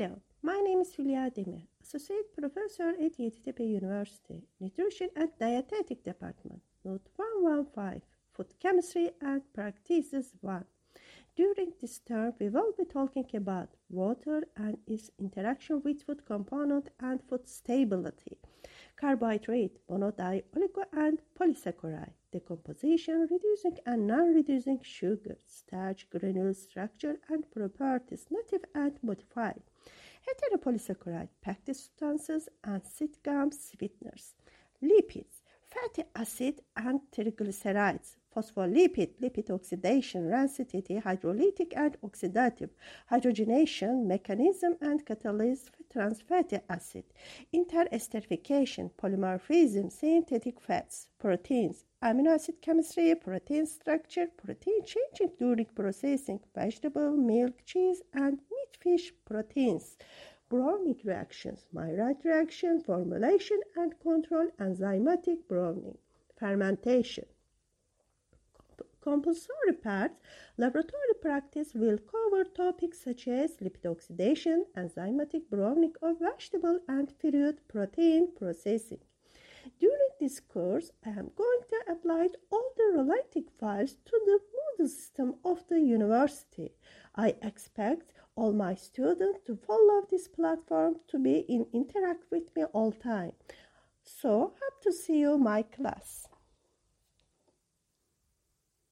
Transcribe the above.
Hello, my name is Hülya Demir, Associate Professor at Yeditepe University, Nutrition and Dietetic Department, NUT 115, Food Chemistry and Practices 1. During this term, we will be talking about water and its interaction with food component and food stability, carbohydrate, monodi, oligo, and polysaccharide, decomposition, reducing and non-reducing sugar, starch, granule structure, and properties, native and modified. Heteropolysaccharide pectic substances, and gums sweeteners, lipids, fatty acid and triglycerides, phospholipid, lipid oxidation, rancidity, hydrolytic and oxidative, hydrogenation, mechanism and catalysis trans fatty acid, interesterification, polymorphism, synthetic fats, proteins, amino acid chemistry, protein structure, protein changing during processing, vegetable, milk, cheese, and meat fish proteins. Browning reactions, Maillard reaction, formulation and control, enzymatic browning, fermentation. Compulsory parts, laboratory practice will cover topics such as lipid oxidation, enzymatic browning of vegetable and fruit protein processing. During this course, I am going to apply all the related files to the Moodle system of the university. I expect all my students to follow this platform to be in interact with me all time. So hope to see you my class.